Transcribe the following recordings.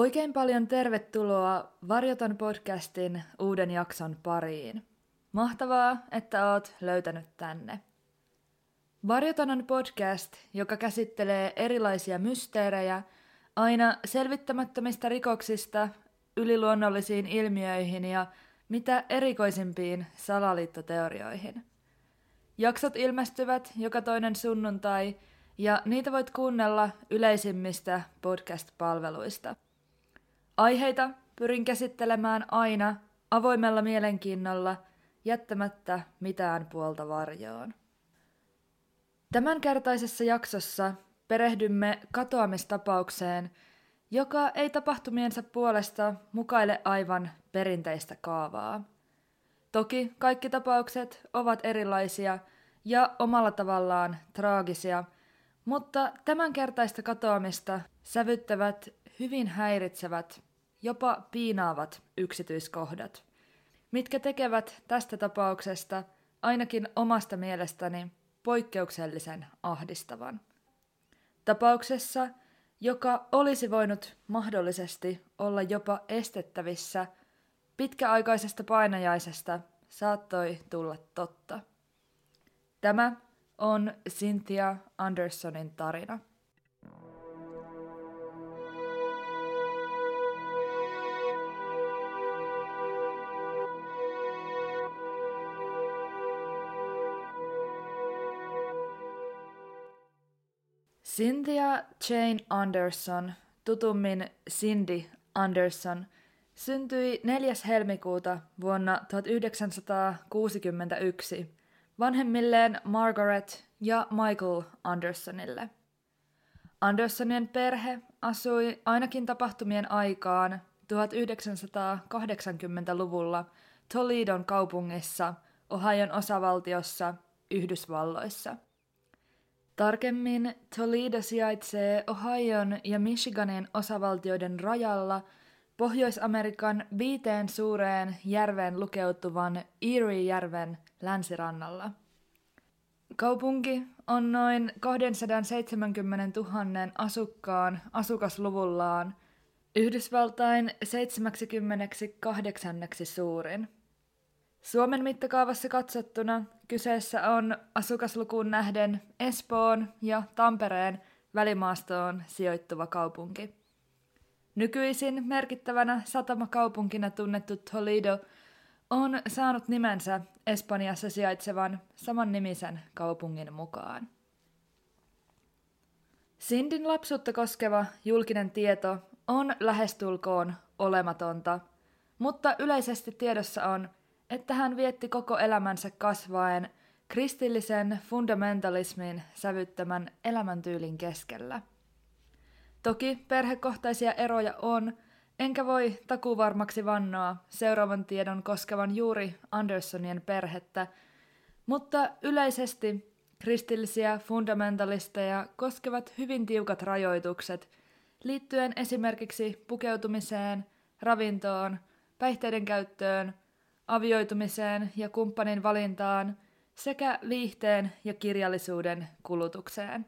Oikein paljon tervetuloa Varjoton podcastin uuden jakson pariin. Mahtavaa, että oot löytänyt tänne. Varjoton on podcast, joka käsittelee erilaisia mysteerejä aina selvittämättömistä rikoksista yliluonnollisiin ilmiöihin ja mitä erikoisimpiin salaliittoteorioihin. Jaksot ilmestyvät joka toinen sunnuntai ja niitä voit kuunnella yleisimmistä podcast-palveluista – Aiheita pyrin käsittelemään aina avoimella mielenkiinnolla, jättämättä mitään puolta varjoon. Tämänkertaisessa jaksossa perehdymme katoamistapaukseen, joka ei tapahtumiensa puolesta mukaile aivan perinteistä kaavaa. Toki kaikki tapaukset ovat erilaisia ja omalla tavallaan traagisia, mutta tämänkertaista katoamista sävyttävät hyvin häiritsevät jopa piinaavat yksityiskohdat, mitkä tekevät tästä tapauksesta ainakin omasta mielestäni poikkeuksellisen ahdistavan. Tapauksessa, joka olisi voinut mahdollisesti olla jopa estettävissä, pitkäaikaisesta painajaisesta saattoi tulla totta. Tämä on Cynthia Andersonin tarina. Cynthia Jane Anderson, tutummin Cindy Anderson, syntyi 4. helmikuuta vuonna 1961 vanhemmilleen Margaret ja Michael Andersonille. Andersonien perhe asui ainakin tapahtumien aikaan 1980-luvulla Toledon kaupungissa Ohion osavaltiossa Yhdysvalloissa – Tarkemmin Toledo sijaitsee Ohion ja Michiganin osavaltioiden rajalla Pohjois-Amerikan viiteen suureen järveen lukeutuvan Erie-järven länsirannalla. Kaupunki on noin 270 000 asukkaan asukasluvullaan Yhdysvaltain 78. suurin. Suomen mittakaavassa katsottuna kyseessä on asukaslukuun nähden Espoon ja Tampereen välimaastoon sijoittuva kaupunki. Nykyisin merkittävänä satamakaupunkina tunnettu Toledo on saanut nimensä Espanjassa sijaitsevan samannimisen kaupungin mukaan. Sindin lapsuutta koskeva julkinen tieto on lähestulkoon olematonta, mutta yleisesti tiedossa on – että hän vietti koko elämänsä kasvaen kristillisen fundamentalismin sävyttämän elämäntyylin keskellä. Toki perhekohtaisia eroja on, enkä voi takuvarmaksi vannoa seuraavan tiedon koskevan juuri Andersonien perhettä, mutta yleisesti kristillisiä fundamentalisteja koskevat hyvin tiukat rajoitukset liittyen esimerkiksi pukeutumiseen, ravintoon, päihteiden käyttöön avioitumiseen ja kumppanin valintaan sekä viihteen ja kirjallisuuden kulutukseen.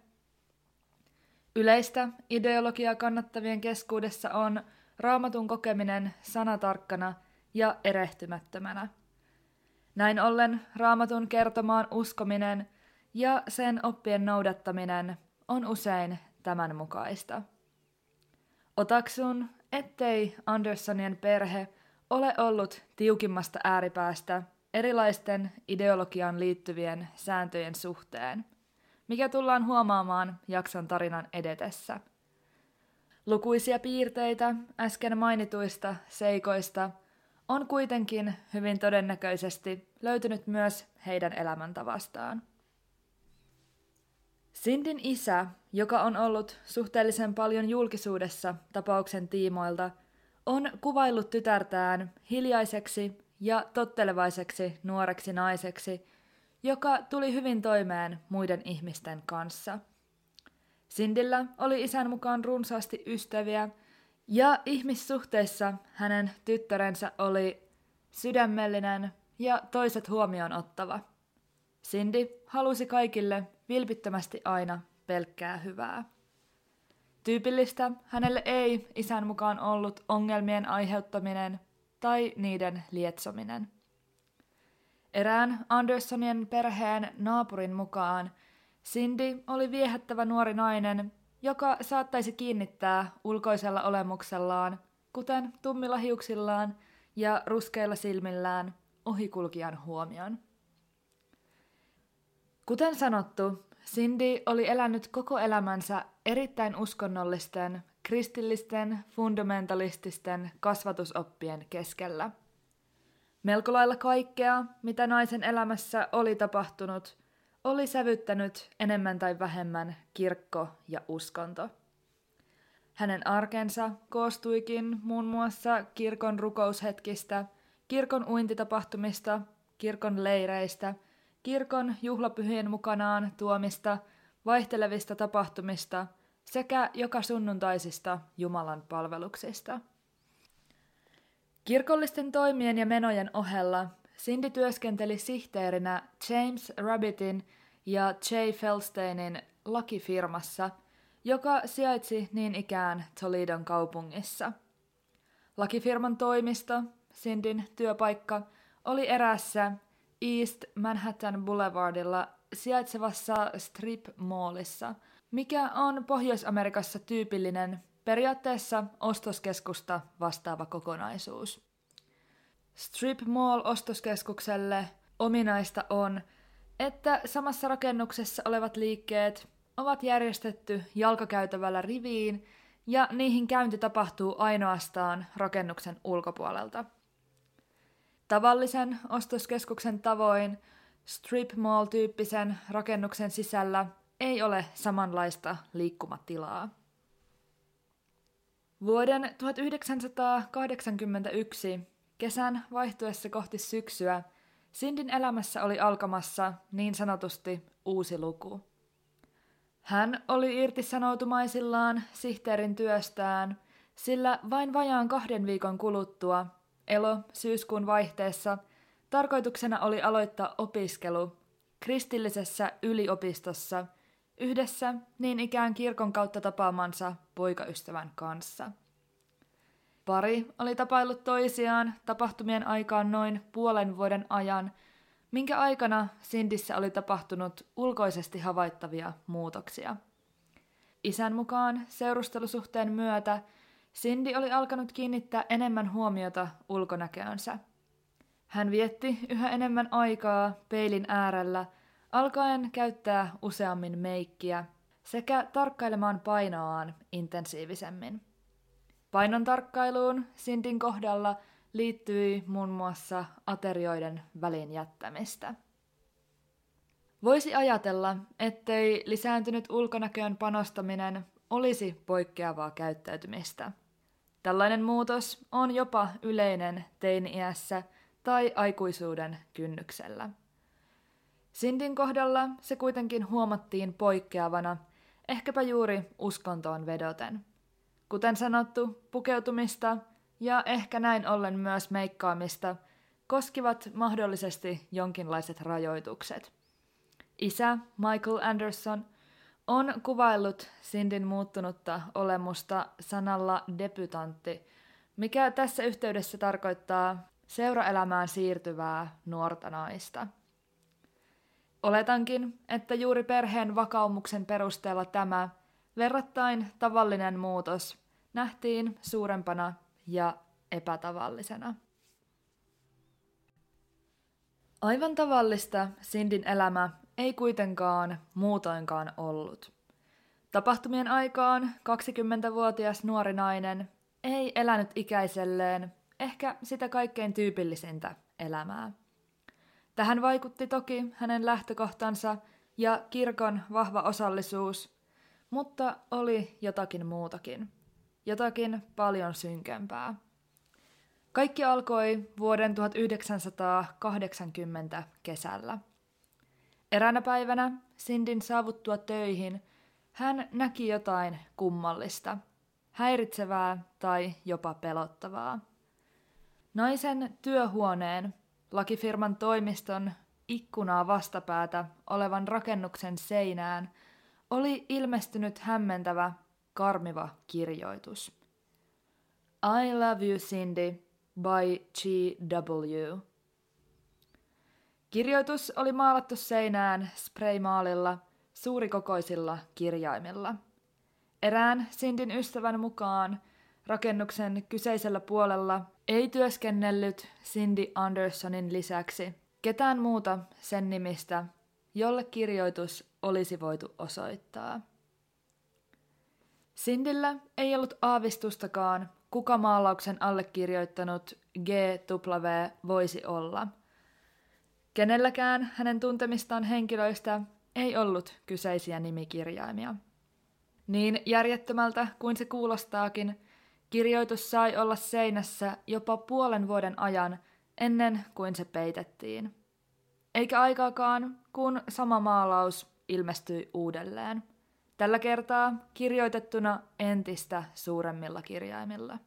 Yleistä ideologiaa kannattavien keskuudessa on raamatun kokeminen sanatarkkana ja erehtymättömänä. Näin ollen raamatun kertomaan uskominen ja sen oppien noudattaminen on usein tämän mukaista. Otaksun, ettei Andersonien perhe – ole ollut tiukimmasta ääripäästä erilaisten ideologiaan liittyvien sääntöjen suhteen, mikä tullaan huomaamaan jakson tarinan edetessä. Lukuisia piirteitä äsken mainituista seikoista on kuitenkin hyvin todennäköisesti löytynyt myös heidän elämäntavastaan. Sindin isä, joka on ollut suhteellisen paljon julkisuudessa tapauksen tiimoilta – on kuvaillut tytärtään hiljaiseksi ja tottelevaiseksi nuoreksi naiseksi, joka tuli hyvin toimeen muiden ihmisten kanssa. Sindillä oli isän mukaan runsaasti ystäviä, ja ihmissuhteissa hänen tyttärensä oli sydämellinen ja toiset huomioon ottava. Cindy halusi kaikille vilpittömästi aina pelkkää hyvää. Tyypillistä hänelle ei isän mukaan ollut ongelmien aiheuttaminen tai niiden lietsominen. Erään Andersonien perheen naapurin mukaan Cindy oli viehättävä nuori nainen, joka saattaisi kiinnittää ulkoisella olemuksellaan, kuten tummilla hiuksillaan ja ruskeilla silmillään, ohikulkijan huomion. Kuten sanottu, Cindy oli elänyt koko elämänsä erittäin uskonnollisten, kristillisten, fundamentalististen kasvatusoppien keskellä. Melko lailla kaikkea, mitä naisen elämässä oli tapahtunut, oli sävyttänyt enemmän tai vähemmän kirkko ja uskonto. Hänen arkensa koostuikin muun muassa kirkon rukoushetkistä, kirkon uintitapahtumista, kirkon leireistä, kirkon juhlapyhien mukanaan tuomista, vaihtelevista tapahtumista sekä joka sunnuntaisista Jumalan palveluksista. Kirkollisten toimien ja menojen ohella Cindy työskenteli sihteerinä James Rabbitin ja Jay Felsteinin lakifirmassa, joka sijaitsi niin ikään Toledon kaupungissa. Lakifirman toimisto, Cindyn työpaikka, oli erässä East Manhattan Boulevardilla sijaitsevassa Strip Mallissa, mikä on Pohjois-Amerikassa tyypillinen, periaatteessa ostoskeskusta vastaava kokonaisuus. Strip Mall-ostoskeskukselle ominaista on, että samassa rakennuksessa olevat liikkeet ovat järjestetty jalkakäytävällä riviin ja niihin käynti tapahtuu ainoastaan rakennuksen ulkopuolelta. Tavallisen ostoskeskuksen tavoin strip mall-tyyppisen rakennuksen sisällä ei ole samanlaista liikkumatilaa. Vuoden 1981 Kesän vaihtuessa kohti syksyä Sindin elämässä oli alkamassa niin sanotusti uusi luku. Hän oli irtisanoutumaisillaan sihteerin työstään, sillä vain vajaan kahden viikon kuluttua, elo syyskuun vaihteessa, tarkoituksena oli aloittaa opiskelu kristillisessä yliopistossa yhdessä niin ikään kirkon kautta tapaamansa poikaystävän kanssa – Pari oli tapaillut toisiaan tapahtumien aikaan noin puolen vuoden ajan, minkä aikana Sindissä oli tapahtunut ulkoisesti havaittavia muutoksia. Isän mukaan seurustelusuhteen myötä Cindy oli alkanut kiinnittää enemmän huomiota ulkonäköönsä. Hän vietti yhä enemmän aikaa peilin äärellä, alkaen käyttää useammin meikkiä sekä tarkkailemaan painoaan intensiivisemmin. Painon tarkkailuun Sindin kohdalla liittyi muun muassa aterioiden välin jättämistä. Voisi ajatella, ettei lisääntynyt ulkonäköön panostaminen olisi poikkeavaa käyttäytymistä. Tällainen muutos on jopa yleinen teini-iässä tai aikuisuuden kynnyksellä. Sindin kohdalla se kuitenkin huomattiin poikkeavana, ehkäpä juuri uskontoon vedoten – Kuten sanottu, pukeutumista ja ehkä näin ollen myös meikkaamista koskivat mahdollisesti jonkinlaiset rajoitukset. Isä Michael Anderson on kuvaillut Sindin muuttunutta olemusta sanalla debutantti, mikä tässä yhteydessä tarkoittaa seuraelämään siirtyvää nuorta naista. Oletankin, että juuri perheen vakaumuksen perusteella tämä verrattain tavallinen muutos nähtiin suurempana ja epätavallisena. Aivan tavallista Sindin elämä ei kuitenkaan muutoinkaan ollut. Tapahtumien aikaan 20-vuotias nuori nainen ei elänyt ikäiselleen ehkä sitä kaikkein tyypillisintä elämää. Tähän vaikutti toki hänen lähtökohtansa ja kirkon vahva osallisuus, mutta oli jotakin muutakin jotakin paljon synkempää. Kaikki alkoi vuoden 1980 kesällä. Eräänä päivänä Sindin saavuttua töihin hän näki jotain kummallista, häiritsevää tai jopa pelottavaa. Naisen työhuoneen, lakifirman toimiston ikkunaa vastapäätä olevan rakennuksen seinään oli ilmestynyt hämmentävä karmiva kirjoitus. I Love You Cindy by G.W. Kirjoitus oli maalattu seinään spraymaalilla suurikokoisilla kirjaimilla. Erään Sindin ystävän mukaan rakennuksen kyseisellä puolella ei työskennellyt Cindy Andersonin lisäksi ketään muuta sen nimistä, jolle kirjoitus olisi voitu osoittaa. Sindillä ei ollut aavistustakaan, kuka maalauksen allekirjoittanut G.W. voisi olla. Kenelläkään hänen tuntemistaan henkilöistä ei ollut kyseisiä nimikirjaimia. Niin järjettömältä kuin se kuulostaakin, kirjoitus sai olla seinässä jopa puolen vuoden ajan ennen kuin se peitettiin. Eikä aikaakaan, kun sama maalaus ilmestyi uudelleen. Tällä kertaa kirjoitettuna entistä suuremmilla kirjaimilla.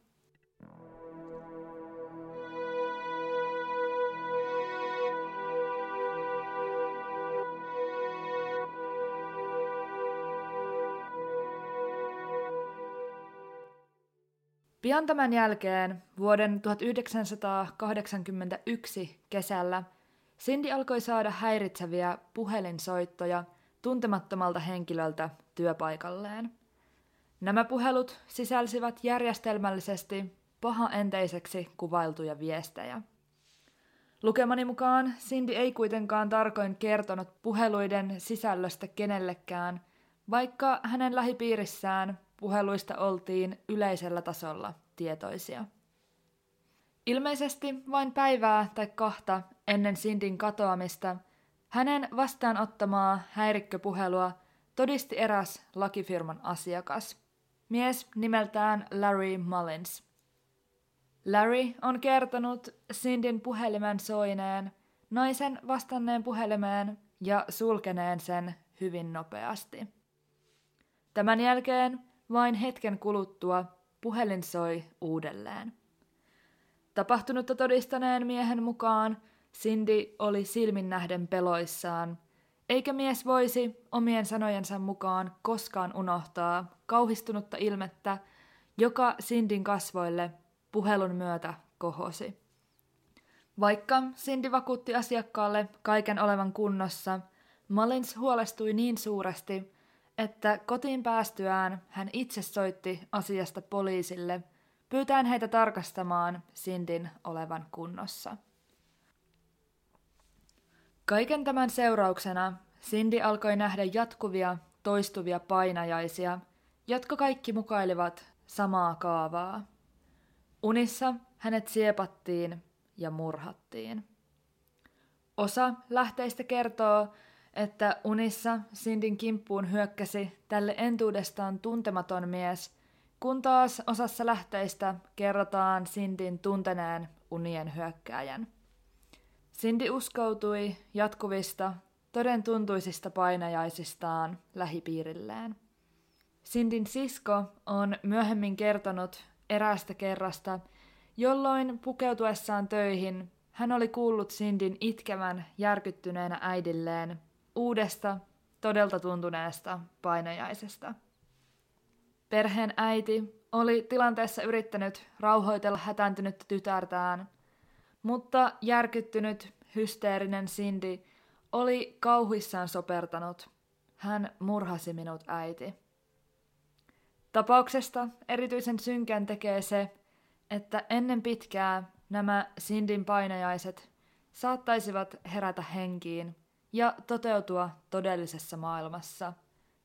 Pian tämän jälkeen, vuoden 1981 kesällä, Cindy alkoi saada häiritseviä puhelinsoittoja tuntemattomalta henkilöltä työpaikalleen. Nämä puhelut sisälsivät järjestelmällisesti pahaenteiseksi kuvailtuja viestejä. Lukemani mukaan Cindy ei kuitenkaan tarkoin kertonut puheluiden sisällöstä kenellekään, vaikka hänen lähipiirissään puheluista oltiin yleisellä tasolla tietoisia. Ilmeisesti vain päivää tai kahta ennen Sindin katoamista hänen vastaanottamaa häirikköpuhelua todisti eräs lakifirman asiakas, mies nimeltään Larry Mullins. Larry on kertonut Sindin puhelimen soineen, naisen vastanneen puhelimeen ja sulkeneen sen hyvin nopeasti. Tämän jälkeen vain hetken kuluttua puhelin soi uudelleen. Tapahtunutta todistaneen miehen mukaan Cindy oli silmin nähden peloissaan, eikä mies voisi omien sanojensa mukaan koskaan unohtaa kauhistunutta ilmettä, joka Sindin kasvoille puhelun myötä kohosi. Vaikka Cindy vakuutti asiakkaalle kaiken olevan kunnossa, Mullins huolestui niin suuresti, että kotiin päästyään hän itse soitti asiasta poliisille, pyytäen heitä tarkastamaan Sindin olevan kunnossa. Kaiken tämän seurauksena Cindy alkoi nähdä jatkuvia, toistuvia painajaisia, jotka kaikki mukailivat samaa kaavaa. Unissa hänet siepattiin ja murhattiin. Osa lähteistä kertoo, että unissa Sindin kimppuun hyökkäsi tälle entuudestaan tuntematon mies, kun taas osassa lähteistä kerrotaan Sindin tunteneen unien hyökkääjän. Cindy uskoutui jatkuvista, toden tuntuisista painajaisistaan lähipiirilleen. Sindin sisko on myöhemmin kertonut eräästä kerrasta, jolloin pukeutuessaan töihin hän oli kuullut Sindin itkevän järkyttyneenä äidilleen uudesta, todelta tuntuneesta painajaisesta. Perheen äiti oli tilanteessa yrittänyt rauhoitella hätääntynyttä tytärtään, mutta järkyttynyt, hysteerinen Cindy oli kauhuissaan sopertanut. Hän murhasi minut äiti. Tapauksesta erityisen synkän tekee se, että ennen pitkää nämä Sindin painajaiset saattaisivat herätä henkiin ja toteutua todellisessa maailmassa,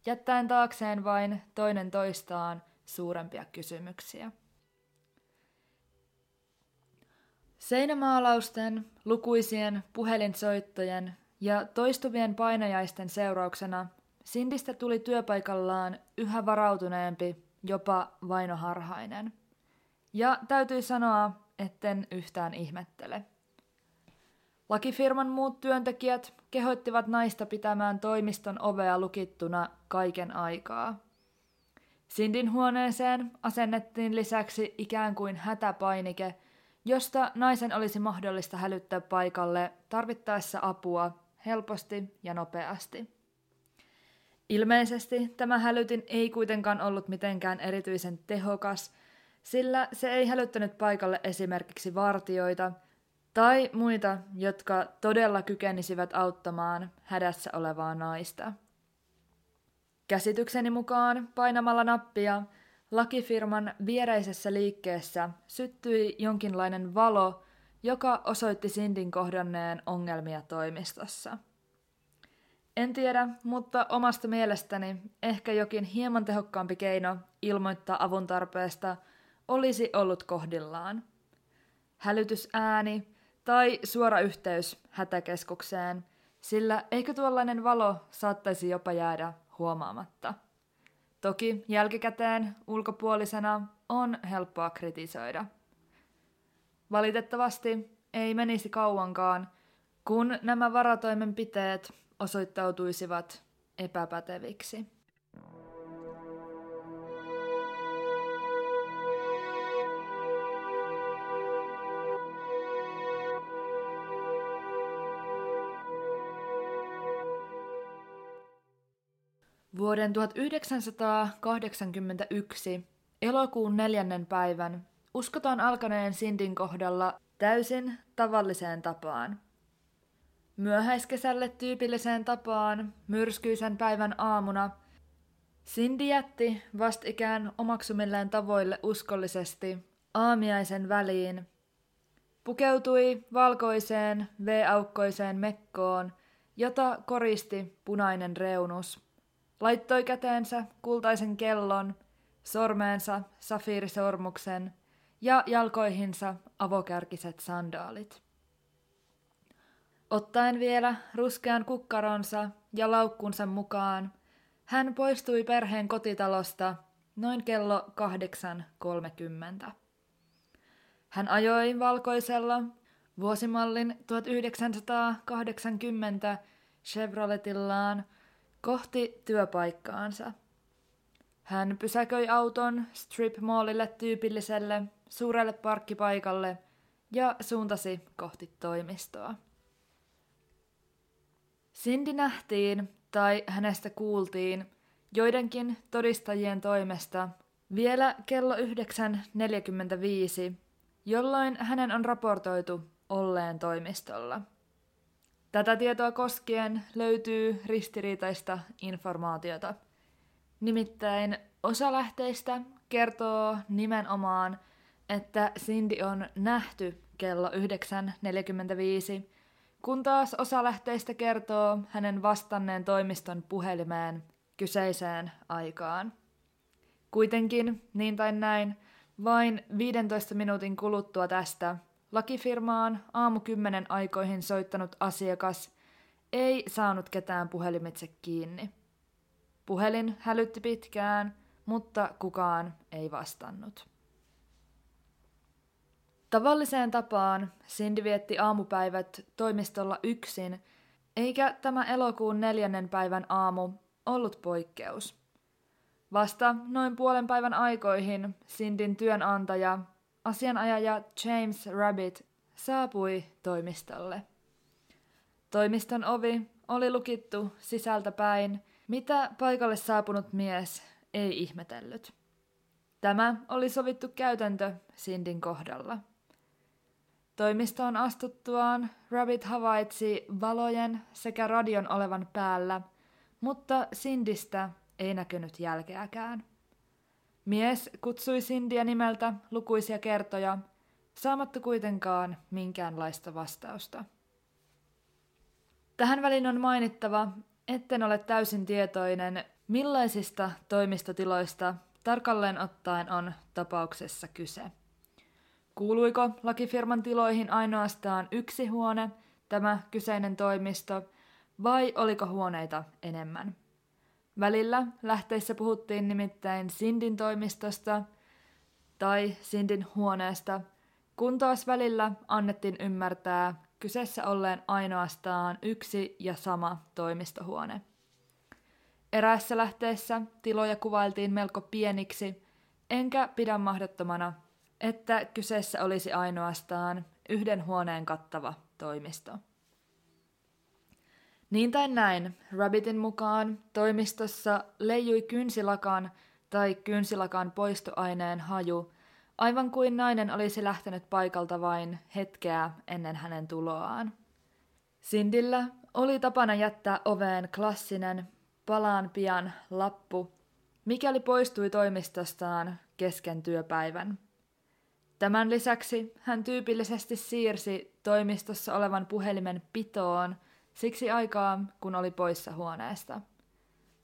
jättäen taakseen vain toinen toistaan suurempia kysymyksiä. Seinämaalausten, lukuisien puhelinsoittojen ja toistuvien painajaisten seurauksena Sindistä tuli työpaikallaan yhä varautuneempi, jopa vainoharhainen. Ja täytyy sanoa, etten yhtään ihmettele. Lakifirman muut työntekijät kehoittivat naista pitämään toimiston ovea lukittuna kaiken aikaa. Sindin huoneeseen asennettiin lisäksi ikään kuin hätäpainike, josta naisen olisi mahdollista hälyttää paikalle tarvittaessa apua helposti ja nopeasti. Ilmeisesti tämä hälytin ei kuitenkaan ollut mitenkään erityisen tehokas, sillä se ei hälyttänyt paikalle esimerkiksi vartioita tai muita, jotka todella kykenisivät auttamaan hädässä olevaa naista. Käsitykseni mukaan painamalla nappia lakifirman viereisessä liikkeessä syttyi jonkinlainen valo, joka osoitti Sindin kohdanneen ongelmia toimistossa. En tiedä, mutta omasta mielestäni ehkä jokin hieman tehokkaampi keino ilmoittaa avun tarpeesta olisi ollut kohdillaan. Hälytysääni tai suora yhteys hätäkeskukseen, sillä eikö tuollainen valo saattaisi jopa jäädä huomaamatta. Toki jälkikäteen ulkopuolisena on helppoa kritisoida. Valitettavasti ei menisi kauankaan, kun nämä varatoimenpiteet osoittautuisivat epäpäteviksi. Vuoden 1981 elokuun neljännen päivän uskotaan alkaneen Sindin kohdalla täysin tavalliseen tapaan. Myöhäiskesälle tyypilliseen tapaan myrskyisen päivän aamuna Cindy jätti vastikään omaksumilleen tavoille uskollisesti aamiaisen väliin, pukeutui valkoiseen V-aukkoiseen mekkoon, jota koristi punainen reunus – Laittoi käteensä kultaisen kellon, sormeensa safiirisormuksen ja jalkoihinsa avokärkiset sandaalit. Ottaen vielä ruskean kukkaronsa ja laukkunsa mukaan, hän poistui perheen kotitalosta noin kello 8.30. Hän ajoi valkoisella vuosimallin 1980 Chevroletillaan kohti työpaikkaansa. Hän pysäköi auton strip mallille tyypilliselle suurelle parkkipaikalle ja suuntasi kohti toimistoa. Cindy nähtiin tai hänestä kuultiin joidenkin todistajien toimesta vielä kello 9.45, jolloin hänen on raportoitu olleen toimistolla. Tätä tietoa koskien löytyy ristiriitaista informaatiota. Nimittäin osa lähteistä kertoo nimenomaan, että Cindy on nähty kello 9.45, kun taas osa lähteistä kertoo hänen vastanneen toimiston puhelimeen kyseiseen aikaan. Kuitenkin, niin tai näin, vain 15 minuutin kuluttua tästä Lakifirmaan aamu kymmenen aikoihin soittanut asiakas ei saanut ketään puhelimitse kiinni. Puhelin hälytti pitkään, mutta kukaan ei vastannut. Tavalliseen tapaan Cindy vietti aamupäivät toimistolla yksin, eikä tämä elokuun neljännen päivän aamu ollut poikkeus. Vasta noin puolen päivän aikoihin Cindin työnantaja asianajaja James Rabbit saapui toimistolle. Toimiston ovi oli lukittu sisältä päin, mitä paikalle saapunut mies ei ihmetellyt. Tämä oli sovittu käytäntö Sindin kohdalla. Toimistoon astuttuaan Rabbit havaitsi valojen sekä radion olevan päällä, mutta Sindistä ei näkynyt jälkeäkään. Mies kutsui Cindyä nimeltä lukuisia kertoja, saamatta kuitenkaan minkäänlaista vastausta. Tähän väliin on mainittava, etten ole täysin tietoinen, millaisista toimistotiloista tarkalleen ottaen on tapauksessa kyse. Kuuluiko lakifirman tiloihin ainoastaan yksi huone, tämä kyseinen toimisto, vai oliko huoneita enemmän? Välillä lähteissä puhuttiin nimittäin Sindin toimistosta tai Sindin huoneesta, kun taas välillä annettiin ymmärtää kyseessä olleen ainoastaan yksi ja sama toimistohuone. Eräässä lähteessä tiloja kuvailtiin melko pieniksi, enkä pidä mahdottomana, että kyseessä olisi ainoastaan yhden huoneen kattava toimisto. Niin tai näin, Rabbitin mukaan toimistossa leijui kynsilakan tai kynsilakan poistoaineen haju, aivan kuin nainen olisi lähtenyt paikalta vain hetkeä ennen hänen tuloaan. Sindillä oli tapana jättää oveen klassinen palaan pian lappu, mikäli poistui toimistostaan kesken työpäivän. Tämän lisäksi hän tyypillisesti siirsi toimistossa olevan puhelimen pitoon siksi aikaa, kun oli poissa huoneesta.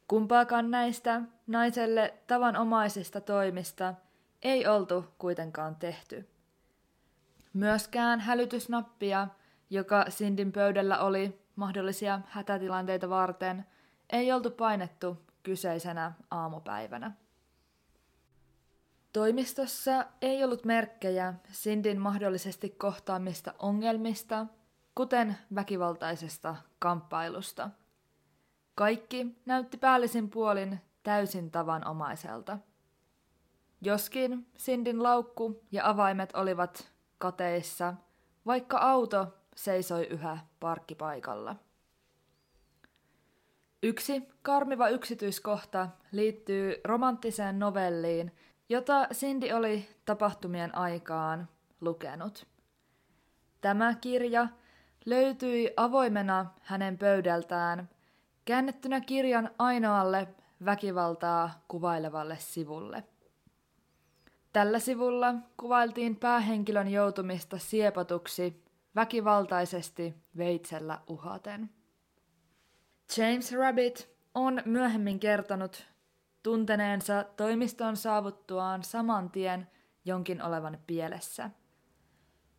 Kumpaakaan näistä naiselle tavanomaisista toimista ei oltu kuitenkaan tehty. Myöskään hälytysnappia, joka Sindin pöydällä oli mahdollisia hätätilanteita varten, ei oltu painettu kyseisenä aamupäivänä. Toimistossa ei ollut merkkejä Sindin mahdollisesti kohtaamista ongelmista, kuten väkivaltaisesta kamppailusta. Kaikki näytti päällisin puolin täysin tavanomaiselta. Joskin Sindin laukku ja avaimet olivat kateissa, vaikka auto seisoi yhä parkkipaikalla. Yksi karmiva yksityiskohta liittyy romanttiseen novelliin, jota Cindy oli tapahtumien aikaan lukenut. Tämä kirja löytyi avoimena hänen pöydältään, käännettynä kirjan ainoalle väkivaltaa kuvailevalle sivulle. Tällä sivulla kuvailtiin päähenkilön joutumista siepatuksi väkivaltaisesti veitsellä uhaten. James Rabbit on myöhemmin kertonut tunteneensa toimiston saavuttuaan saman tien jonkin olevan pielessä.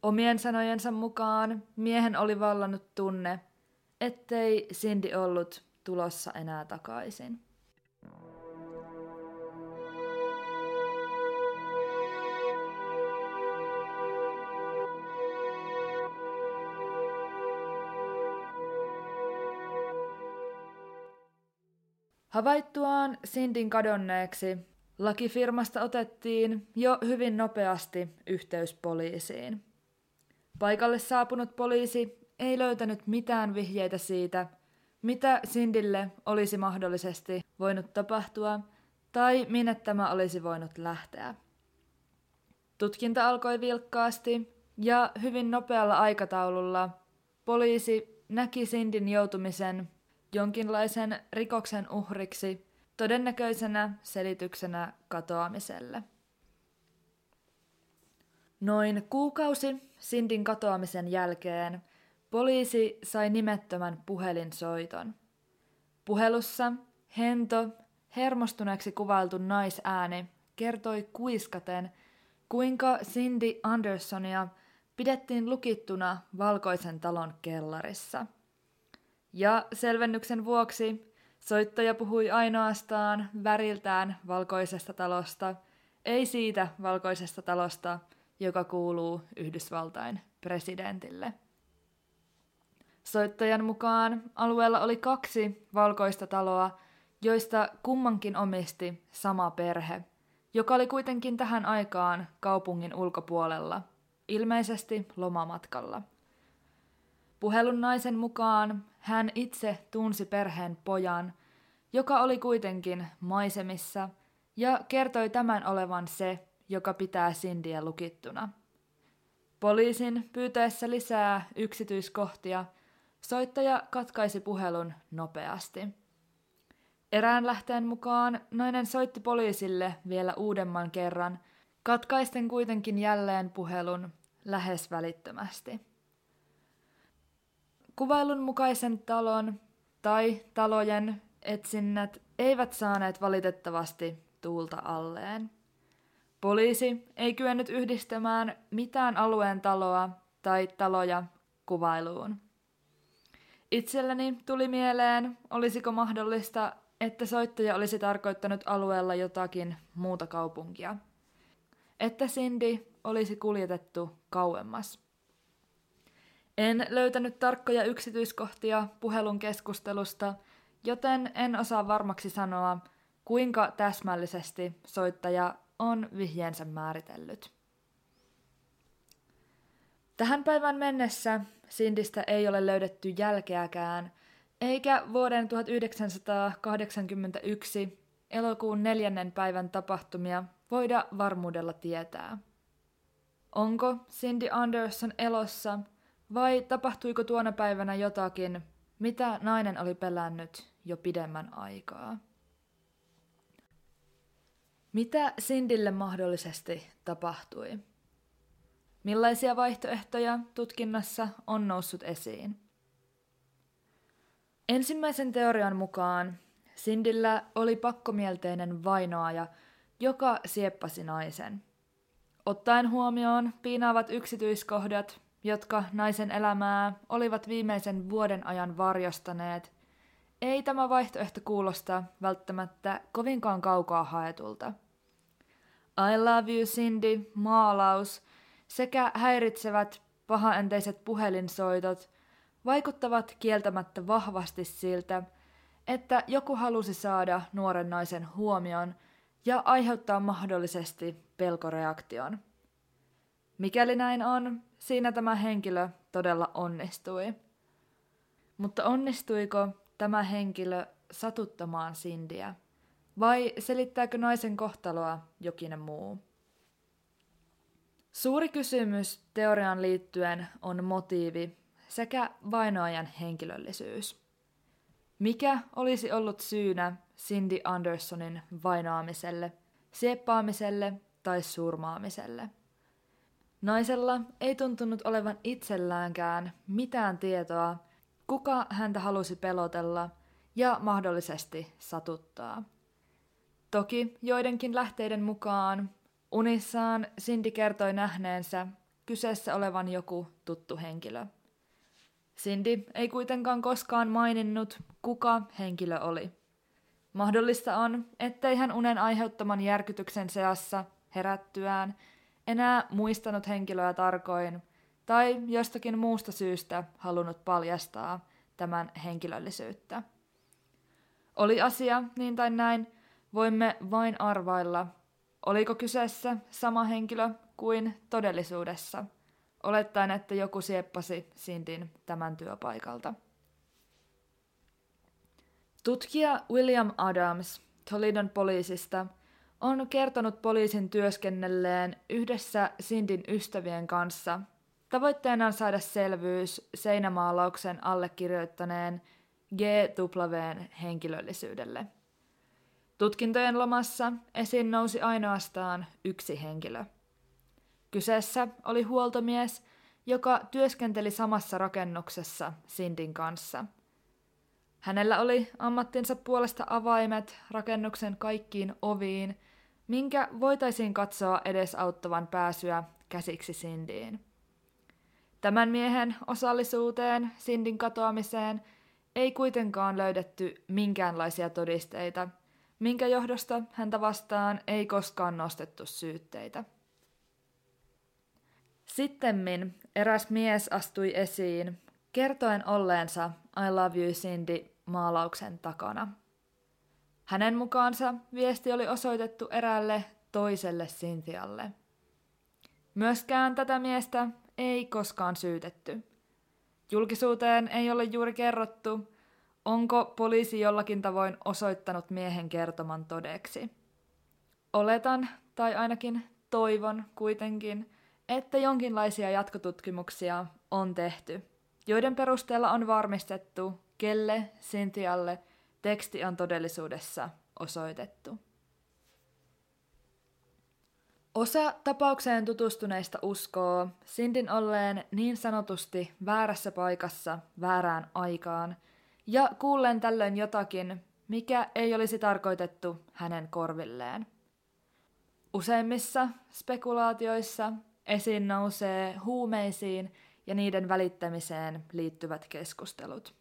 Omien sanojensa mukaan miehen oli vallannut tunne, ettei Cindy ollut tulossa enää takaisin. Havaittuaan Sindin kadonneeksi, lakifirmasta otettiin jo hyvin nopeasti yhteys poliisiin. Paikalle saapunut poliisi ei löytänyt mitään vihjeitä siitä, mitä Sindille olisi mahdollisesti voinut tapahtua tai minne tämä olisi voinut lähteä. Tutkinta alkoi vilkkaasti ja hyvin nopealla aikataululla poliisi näki Sindin joutumisen jonkinlaisen rikoksen uhriksi todennäköisenä selityksenä katoamiselle. Noin kuukausi Sindin katoamisen jälkeen poliisi sai nimettömän puhelinsoiton. Puhelussa hento, hermostuneeksi kuvailtu naisääni kertoi kuiskaten, kuinka Cindy Andersonia pidettiin lukittuna valkoisen talon kellarissa – ja selvennyksen vuoksi soittaja puhui ainoastaan väriltään valkoisesta talosta, ei siitä valkoisesta talosta, joka kuuluu Yhdysvaltain presidentille. Soittajan mukaan alueella oli kaksi valkoista taloa, joista kummankin omisti sama perhe, joka oli kuitenkin tähän aikaan kaupungin ulkopuolella, ilmeisesti lomamatkalla. Puhelun naisen mukaan hän itse tunsi perheen pojan, joka oli kuitenkin maisemissa, ja kertoi tämän olevan se, joka pitää Sindiä lukittuna. Poliisin pyytäessä lisää yksityiskohtia, soittaja katkaisi puhelun nopeasti. Erään lähteen mukaan nainen soitti poliisille vielä uudemman kerran, katkaisten kuitenkin jälleen puhelun lähes välittömästi. Kuvailun mukaisen talon tai talojen etsinnät eivät saaneet valitettavasti tuulta alleen. Poliisi ei kyennyt yhdistämään mitään alueen taloa tai taloja kuvailuun. Itselleni tuli mieleen, olisiko mahdollista, että soittaja olisi tarkoittanut alueella jotakin muuta kaupunkia. Että Cindy olisi kuljetettu kauemmas. En löytänyt tarkkoja yksityiskohtia puhelun keskustelusta, joten en osaa varmaksi sanoa, kuinka täsmällisesti soittaja on vihjeensä määritellyt. Tähän päivän mennessä Sindistä ei ole löydetty jälkeäkään, eikä vuoden 1981 elokuun neljännen päivän tapahtumia voida varmuudella tietää. Onko Cindy Anderson elossa vai tapahtuiko tuona päivänä jotakin, mitä nainen oli pelännyt jo pidemmän aikaa? Mitä Cindylle mahdollisesti tapahtui? Millaisia vaihtoehtoja tutkinnassa on noussut esiin? Ensimmäisen teorian mukaan Cindyllä oli pakkomielteinen vainoaja, joka sieppasi naisen. Ottaen huomioon piinaavat yksityiskohdat, jotka naisen elämää olivat viimeisen vuoden ajan varjostaneet, ei tämä vaihtoehto kuulosta välttämättä kovinkaan kaukaa haetulta. I love you Cindy, maalaus sekä häiritsevät pahaenteiset puhelinsoitot vaikuttavat kieltämättä vahvasti siltä, että joku halusi saada nuoren naisen huomion ja aiheuttaa mahdollisesti pelkoreaktion. Mikäli näin on, siinä tämä henkilö todella onnistui. Mutta onnistuiko tämä henkilö satuttamaan Sindiä? Vai selittääkö naisen kohtaloa jokin muu? Suuri kysymys teoriaan liittyen on motiivi sekä vainoajan henkilöllisyys. Mikä olisi ollut syynä Cindy Andersonin vainoamiselle, sieppaamiselle tai surmaamiselle? Naisella ei tuntunut olevan itselläänkään mitään tietoa, kuka häntä halusi pelotella ja mahdollisesti satuttaa. Toki joidenkin lähteiden mukaan unissaan Cindy kertoi nähneensä kyseessä olevan joku tuttu henkilö. Cindy ei kuitenkaan koskaan maininnut, kuka henkilö oli. Mahdollista on, ettei hän unen aiheuttaman järkytyksen seassa herättyään enää muistanut henkilöä tarkoin tai jostakin muusta syystä halunnut paljastaa tämän henkilöllisyyttä. Oli asia niin tai näin, voimme vain arvailla, oliko kyseessä sama henkilö kuin todellisuudessa, olettaen, että joku sieppasi Sindin tämän työpaikalta. Tutkija William Adams Toledon poliisista on kertonut poliisin työskennelleen yhdessä Sindin ystävien kanssa tavoitteenaan saada selvyys seinämaalauksen allekirjoittaneen GWn henkilöllisyydelle. Tutkintojen lomassa esiin nousi ainoastaan yksi henkilö. Kyseessä oli huoltomies, joka työskenteli samassa rakennuksessa Sindin kanssa – Hänellä oli ammattinsa puolesta avaimet rakennuksen kaikkiin oviin, minkä voitaisiin katsoa edesauttavan pääsyä käsiksi Sindiin. Tämän miehen osallisuuteen Sindin katoamiseen ei kuitenkaan löydetty minkäänlaisia todisteita, minkä johdosta häntä vastaan ei koskaan nostettu syytteitä. Sittemmin eräs mies astui esiin, kertoen olleensa I love you Cindy maalauksen takana. Hänen mukaansa viesti oli osoitettu eräälle toiselle Cynthialle. Myöskään tätä miestä ei koskaan syytetty. Julkisuuteen ei ole juuri kerrottu, onko poliisi jollakin tavoin osoittanut miehen kertoman todeksi. Oletan, tai ainakin toivon kuitenkin, että jonkinlaisia jatkotutkimuksia on tehty, joiden perusteella on varmistettu, kelle Sintialle teksti on todellisuudessa osoitettu. Osa tapaukseen tutustuneista uskoo Sindin olleen niin sanotusti väärässä paikassa väärään aikaan ja kuulleen tällöin jotakin, mikä ei olisi tarkoitettu hänen korvilleen. Useimmissa spekulaatioissa esiin nousee huumeisiin ja niiden välittämiseen liittyvät keskustelut.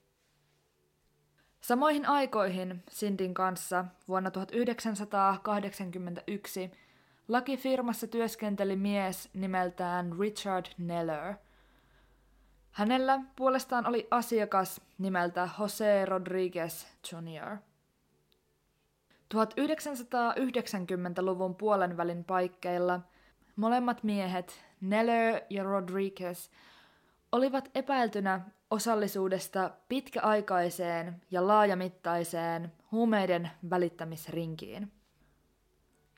Samoihin aikoihin Sindin kanssa vuonna 1981 lakifirmassa työskenteli mies nimeltään Richard Neller. Hänellä puolestaan oli asiakas nimeltä Jose Rodriguez Jr. 1990-luvun puolen välin paikkeilla molemmat miehet, Neller ja Rodriguez, olivat epäiltynä osallisuudesta pitkäaikaiseen ja laajamittaiseen huumeiden välittämisrinkiin.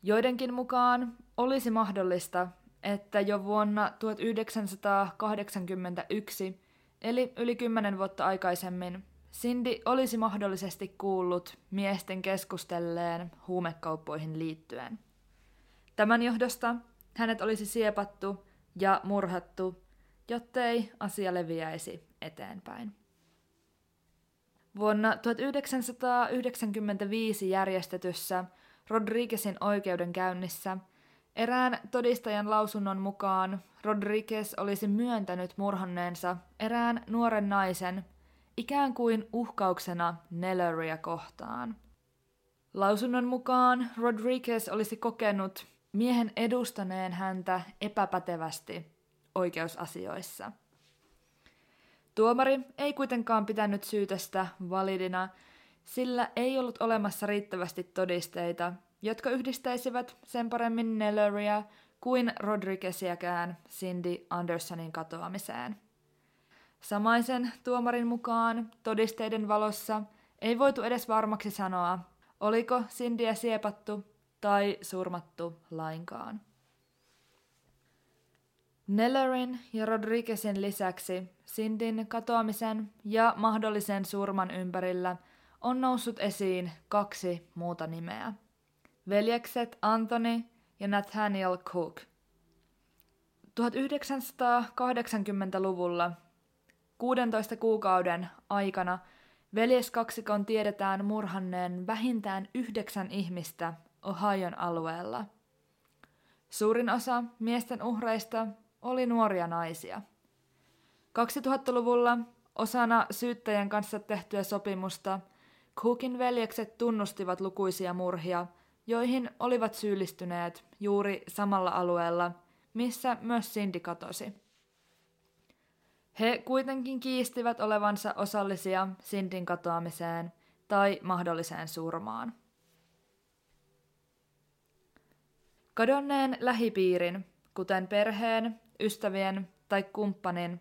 Joidenkin mukaan olisi mahdollista, että jo vuonna 1981, eli yli kymmenen vuotta aikaisemmin, Cindy olisi mahdollisesti kuullut miesten keskustelleen huumekauppoihin liittyen. Tämän johdosta hänet olisi siepattu ja murhattu, jottei asia leviäisi eteenpäin. Vuonna 1995 järjestetyssä Rodriguezin oikeudenkäynnissä erään todistajan lausunnon mukaan Rodriguez olisi myöntänyt murhanneensa erään nuoren naisen ikään kuin uhkauksena Nelloria kohtaan. Lausunnon mukaan Rodriguez olisi kokenut miehen edustaneen häntä epäpätevästi oikeusasioissa. Tuomari ei kuitenkaan pitänyt syytöstä validina, sillä ei ollut olemassa riittävästi todisteita, jotka yhdistäisivät sen paremmin Nelloria kuin Rodrigueziäkään Cindy Andersonin katoamiseen. Samaisen tuomarin mukaan todisteiden valossa ei voitu edes varmaksi sanoa, oliko Cindyä siepattu tai surmattu lainkaan. Nellerin ja Rodriguezin lisäksi Sindin katoamisen ja mahdollisen surman ympärillä on noussut esiin kaksi muuta nimeä. Veljekset Anthony ja Nathaniel Cook. 1980-luvulla 16 kuukauden aikana veljeskaksikon tiedetään murhanneen vähintään yhdeksän ihmistä Ohion alueella. Suurin osa miesten uhreista oli nuoria naisia. 2000-luvulla osana syyttäjän kanssa tehtyä sopimusta Cookin veljekset tunnustivat lukuisia murhia, joihin olivat syyllistyneet juuri samalla alueella, missä myös Cindy katosi. He kuitenkin kiistivät olevansa osallisia Sindin katoamiseen tai mahdolliseen surmaan. Kadonneen lähipiirin, kuten perheen, ystävien tai kumppanin,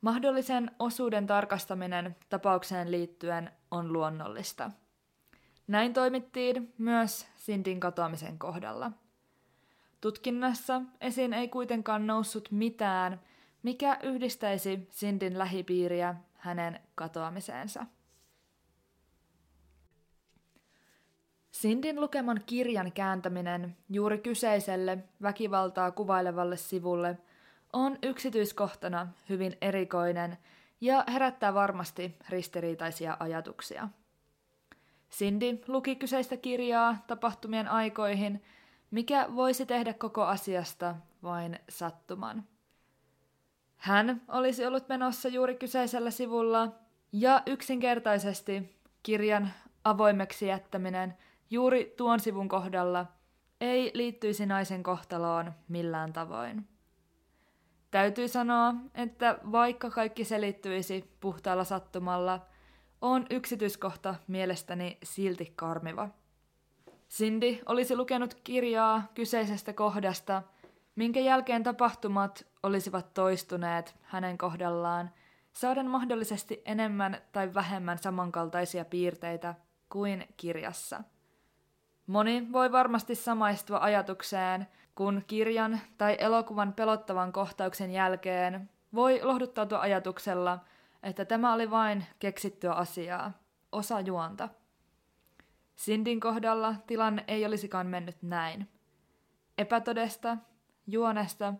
mahdollisen osuuden tarkastaminen tapaukseen liittyen on luonnollista. Näin toimittiin myös Sindin katoamisen kohdalla. Tutkinnassa esiin ei kuitenkaan noussut mitään, mikä yhdistäisi Sindin lähipiiriä hänen katoamiseensa. Sindin lukeman kirjan kääntäminen juuri kyseiselle väkivaltaa kuvailevalle sivulle on yksityiskohtana hyvin erikoinen ja herättää varmasti ristiriitaisia ajatuksia. Cindy luki kyseistä kirjaa tapahtumien aikoihin, mikä voisi tehdä koko asiasta vain sattuman. Hän olisi ollut menossa juuri kyseisellä sivulla, ja yksinkertaisesti kirjan avoimeksi jättäminen juuri tuon sivun kohdalla ei liittyisi naisen kohtaloon millään tavoin. Täytyy sanoa, että vaikka kaikki selittyisi puhtaalla sattumalla, on yksityiskohta mielestäni silti karmiva. Cindy olisi lukenut kirjaa kyseisestä kohdasta, minkä jälkeen tapahtumat olisivat toistuneet hänen kohdallaan, saaden mahdollisesti enemmän tai vähemmän samankaltaisia piirteitä kuin kirjassa. Moni voi varmasti samaistua ajatukseen, kun kirjan tai elokuvan pelottavan kohtauksen jälkeen voi lohduttautua ajatuksella, että tämä oli vain keksittyä asiaa, osa juonta. Sindin kohdalla tilanne ei olisikaan mennyt näin. Epätodesta, juonesta,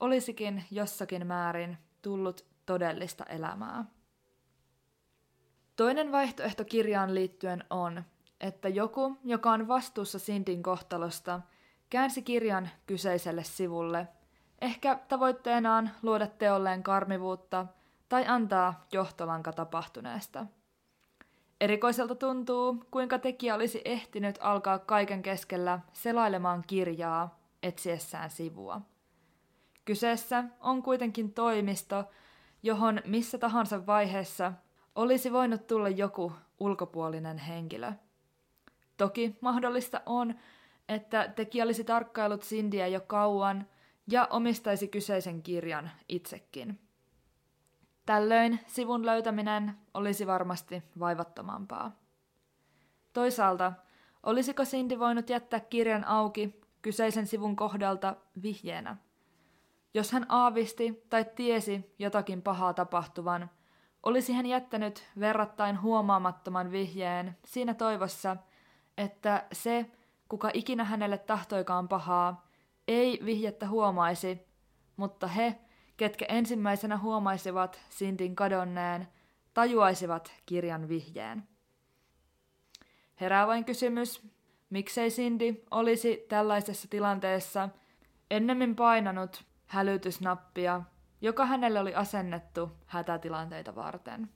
olisikin jossakin määrin tullut todellista elämää. Toinen vaihtoehto kirjaan liittyen on, että joku, joka on vastuussa Sindin kohtalosta, käänsi kirjan kyseiselle sivulle, ehkä tavoitteenaan luoda teolleen karmivuutta tai antaa johtolanka tapahtuneesta. Erikoiselta tuntuu, kuinka tekijä olisi ehtinyt alkaa kaiken keskellä selailemaan kirjaa etsiessään sivua. Kyseessä on kuitenkin toimisto, johon missä tahansa vaiheessa olisi voinut tulla joku ulkopuolinen henkilö. Toki mahdollista on, että tekijä olisi tarkkailut Cindyä jo kauan ja omistaisi kyseisen kirjan itsekin. Tällöin sivun löytäminen olisi varmasti vaivattomampaa. Toisaalta, olisiko Cindy voinut jättää kirjan auki kyseisen sivun kohdalta vihjeenä? Jos hän aavisti tai tiesi jotakin pahaa tapahtuvan, olisi hän jättänyt verrattain huomaamattoman vihjeen siinä toivossa, että se, kuka ikinä hänelle tahtoikaan pahaa, ei vihjettä huomaisi, mutta he, ketkä ensimmäisenä huomaisivat Sindin kadonneen, tajuaisivat kirjan vihjeen. Herää vain kysymys, miksei Cindy olisi tällaisessa tilanteessa ennemmin painanut hälytysnappia, joka hänelle oli asennettu hätätilanteita varten.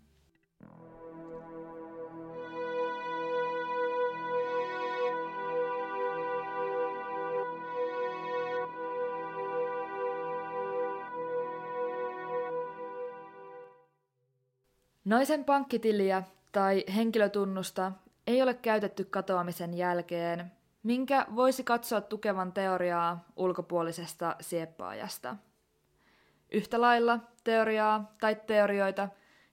Naisen pankkitiliä tai henkilötunnusta ei ole käytetty katoamisen jälkeen, minkä voisi katsoa tukevan teoriaa ulkopuolisesta sieppaajasta. Yhtä lailla teoriaa tai teorioita,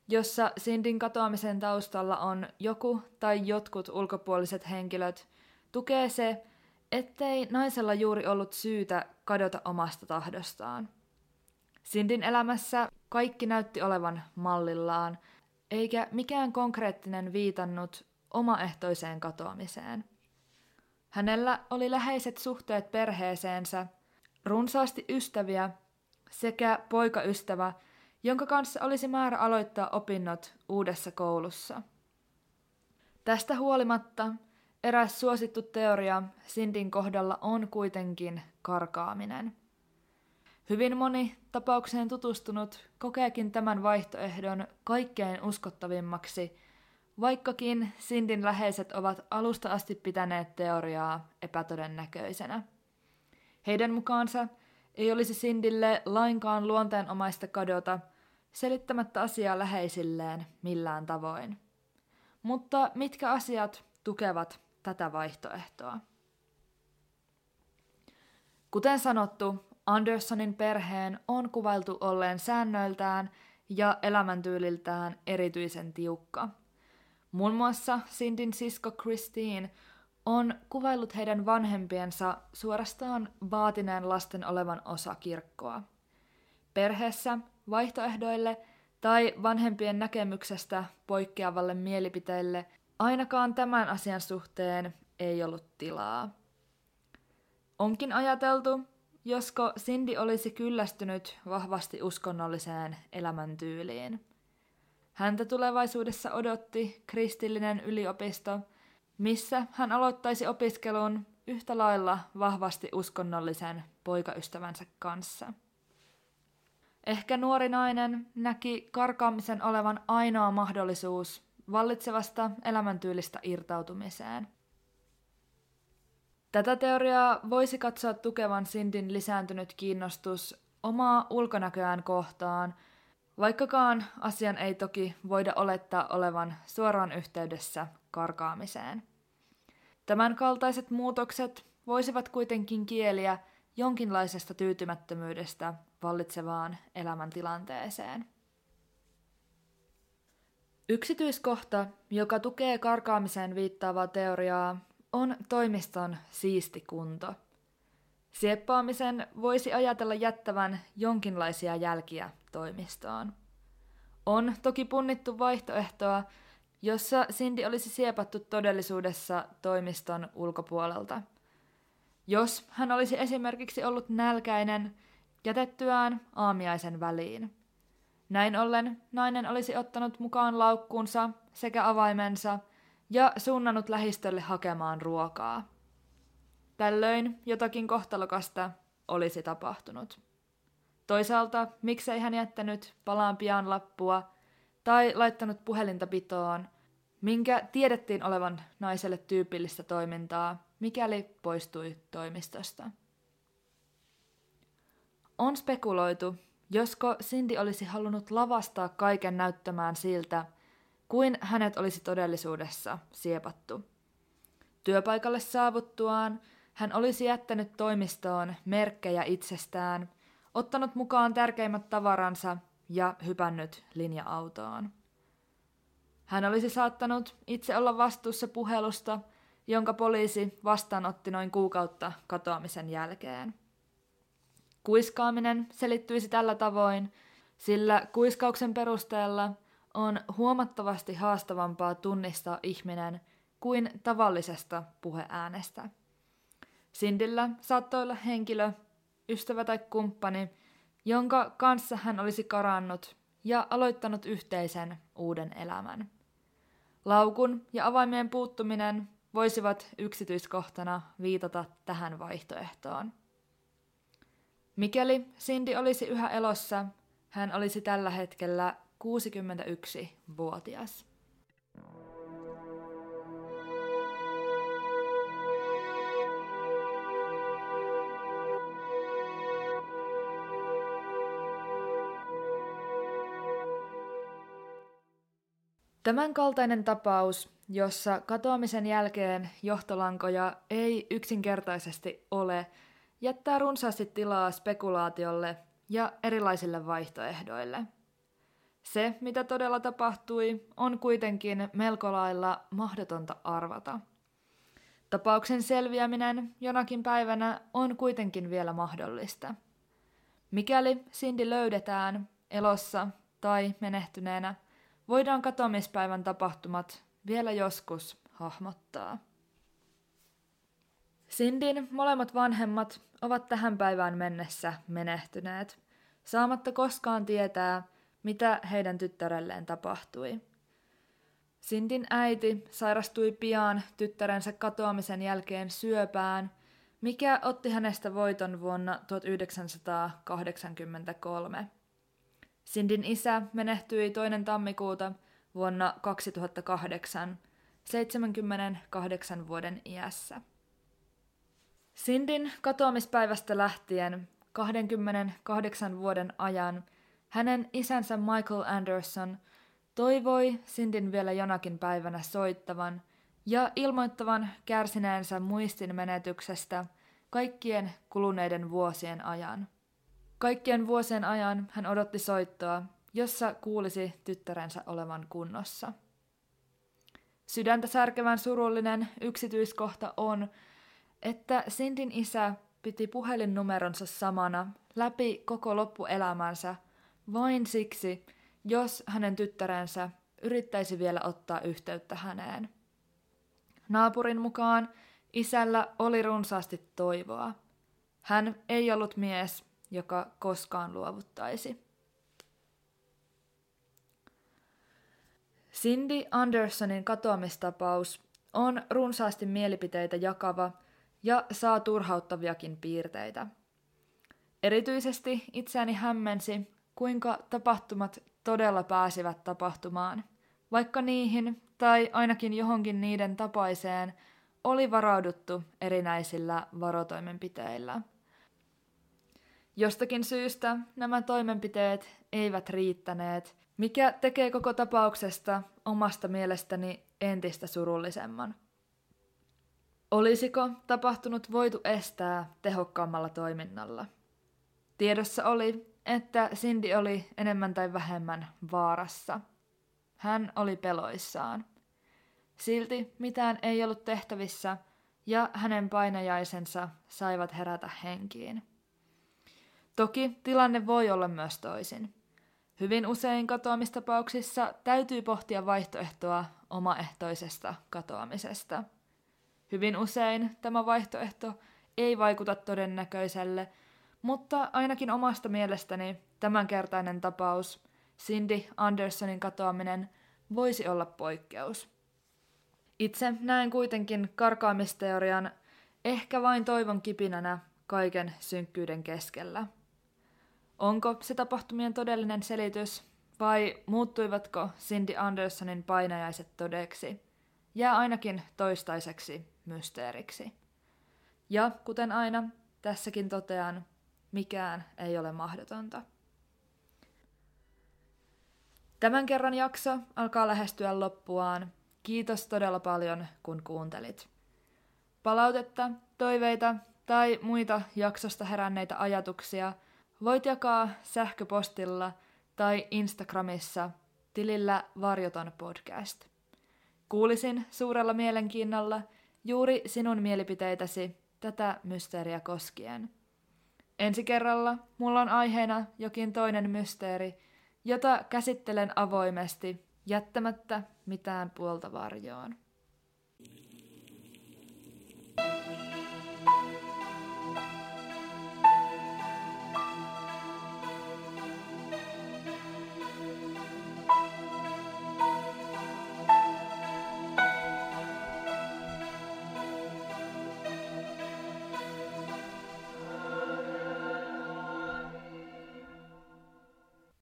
jossa Sindin katoamisen taustalla on joku tai jotkut ulkopuoliset henkilöt, tukee se, ettei naisella juuri ollut syytä kadota omasta tahdostaan. Sindin elämässä kaikki näytti olevan mallillaan, eikä mikään konkreettinen viitannut omaehtoiseen katoamiseen. Hänellä oli läheiset suhteet perheeseensä, runsaasti ystäviä sekä poikaystävä, jonka kanssa olisi määrä aloittaa opinnot uudessa koulussa. Tästä huolimatta eräs suosittu teoria Sindin kohdalla on kuitenkin karkaaminen. Hyvin moni tapaukseen tutustunut kokeekin tämän vaihtoehdon kaikkein uskottavimmaksi, vaikkakin Sindin läheiset ovat alusta asti pitäneet teoriaa epätodennäköisenä. Heidän mukaansa ei olisi Sindille lainkaan luonteenomaista kadota, selittämättä asiaa läheisilleen millään tavoin. Mutta mitkä asiat tukevat tätä vaihtoehtoa? Kuten sanottu, Andersonin perheen on kuvailtu olleen säännöiltään ja elämäntyyliltään erityisen tiukka. Muun muassa Sindin sisko Christine on kuvaillut heidän vanhempiensa suorastaan vaatineen lasten olevan osa kirkkoa. Perheessä vaihtoehdoille tai vanhempien näkemyksestä poikkeavalle mielipiteille ainakaan tämän asian suhteen ei ollut tilaa. Onkin ajateltu, josko Cindy olisi kyllästynyt vahvasti uskonnolliseen elämäntyyliin. Häntä tulevaisuudessa odotti kristillinen yliopisto, missä hän aloittaisi opiskelun yhtä lailla vahvasti uskonnollisen poikaystävänsä kanssa. Ehkä nuori nainen näki karkaamisen olevan ainoa mahdollisuus vallitsevasta elämäntyylistä irtautumiseen. Tätä teoriaa voisi katsoa tukevan Sindin lisääntynyt kiinnostus omaa ulkonäköään kohtaan, vaikkakaan asian ei toki voida olettaa olevan suoraan yhteydessä karkaamiseen. Tämän kaltaiset muutokset voisivat kuitenkin kieliä jonkinlaisesta tyytymättömyydestä vallitsevaan elämäntilanteeseen. Yksityiskohta, joka tukee karkaamiseen viittaavaa teoriaa, on toimiston siisti kunto. Sieppaamisen voisi ajatella jättävän jonkinlaisia jälkiä toimistoon. On toki punnittu vaihtoehtoa, jossa Cindy olisi siepattu todellisuudessa toimiston ulkopuolelta. Jos hän olisi esimerkiksi ollut nälkäinen, jätettyään aamiaisen väliin. Näin ollen nainen olisi ottanut mukaan laukkuunsa sekä avaimensa – ja suunnannut lähistölle hakemaan ruokaa. Tällöin jotakin kohtalokasta olisi tapahtunut. Toisaalta miksei hän jättänyt palaan pian lappua tai laittanut puhelinta pitoon, minkä tiedettiin olevan naiselle tyypillistä toimintaa, mikäli poistui toimistosta. On spekuloitu, josko Cindy olisi halunnut lavastaa kaiken näyttämään siltä, kuin hänet olisi todellisuudessa siepattu. Työpaikalle saavuttuaan hän olisi jättänyt toimistoon merkkejä itsestään, ottanut mukaan tärkeimmät tavaransa ja hypännyt linja-autoon. Hän olisi saattanut itse olla vastuussa puhelusta, jonka poliisi vastaanotti noin kuukautta katoamisen jälkeen. Kuiskaaminen selittyisi tällä tavoin, sillä kuiskauksen perusteella on huomattavasti haastavampaa tunnistaa ihminen kuin tavallisesta puheäänestä. Sindillä saattoi olla henkilö, ystävä tai kumppani, jonka kanssa hän olisi karannut ja aloittanut yhteisen uuden elämän. Laukun ja avaimien puuttuminen voisivat yksityiskohtana viitata tähän vaihtoehtoon. Mikäli Cindy olisi yhä elossa, hän olisi tällä hetkellä 61-vuotias. Tämän kaltainen tapaus, jossa katoamisen jälkeen johtolankoja ei yksinkertaisesti ole, jättää runsaasti tilaa spekulaatiolle ja erilaisille vaihtoehdoille. Se, mitä todella tapahtui, on kuitenkin melko lailla mahdotonta arvata. Tapauksen selviäminen jonakin päivänä on kuitenkin vielä mahdollista. Mikäli Cindy löydetään elossa tai menehtyneenä, voidaan katoamispäivän tapahtumat vielä joskus hahmottaa. Sindin molemmat vanhemmat ovat tähän päivään mennessä menehtyneet, saamatta koskaan tietää, mitä heidän tyttärelleen tapahtui. Sindin äiti sairastui pian tyttärensä katoamisen jälkeen syöpään, mikä otti hänestä voiton vuonna 1983. Sindin isä menehtyi toinen tammikuuta vuonna 2008 78 vuoden iässä. Sindin katoamispäivästä lähtien 28 vuoden ajan hänen isänsä Michael Anderson toivoi Sindin vielä jonakin päivänä soittavan ja ilmoittavan kärsineensä muistin menetyksestä kaikkien kuluneiden vuosien ajan. Kaikkien vuosien ajan hän odotti soittoa, jossa kuulisi tyttärensä olevan kunnossa. Sydäntä särkevän surullinen yksityiskohta on, että Sindin isä piti puhelinnumeronsa samana läpi koko loppuelämänsä vain siksi, jos hänen tyttärensä yrittäisi vielä ottaa yhteyttä häneen. Naapurin mukaan isällä oli runsaasti toivoa. Hän ei ollut mies, joka koskaan luovuttaisi. Cindy Andersonin katoamistapaus on runsaasti mielipiteitä jakava ja saa turhauttaviakin piirteitä. Erityisesti itseäni hämmensi, kuinka tapahtumat todella pääsivät tapahtumaan, vaikka niihin tai ainakin johonkin niiden tapaiseen oli varauduttu erinäisillä varotoimenpiteillä – Jostakin syystä nämä toimenpiteet eivät riittäneet, mikä tekee koko tapauksesta omasta mielestäni entistä surullisemman. Olisiko tapahtunut voitu estää tehokkaammalla toiminnalla? Tiedossa oli, että Cindy oli enemmän tai vähemmän vaarassa. Hän oli peloissaan. Silti mitään ei ollut tehtävissä ja hänen painajaisensa saivat herätä henkiin. Toki tilanne voi olla myös toisin. Hyvin usein katoamistapauksissa täytyy pohtia vaihtoehtoa omaehtoisesta katoamisesta. Hyvin usein tämä vaihtoehto ei vaikuta todennäköiselle, mutta ainakin omasta mielestäni tämänkertainen tapaus, Cindy Andersonin katoaminen, voisi olla poikkeus. Itse näen kuitenkin karkaamisteorian ehkä vain toivon kipinänä kaiken synkkyyden keskellä. Onko se tapahtumien todellinen selitys vai muuttuivatko Cindy Andersonin painajaiset todeksi? Jää ainakin toistaiseksi mysteeriksi. Ja kuten aina, tässäkin totean, mikään ei ole mahdotonta. Tämän kerran jakso alkaa lähestyä loppuaan. Kiitos todella paljon, kun kuuntelit. Palautetta, toiveita tai muita jaksosta heränneitä ajatuksia – Voit jakaa sähköpostilla tai Instagramissa tilillä Varjoton podcast. Kuulisin suurella mielenkiinnolla juuri sinun mielipiteitäsi tätä mysteeriä koskien. Ensi kerralla mulla on aiheena jokin toinen mysteeri, jota käsittelen avoimesti jättämättä mitään puolta varjoon.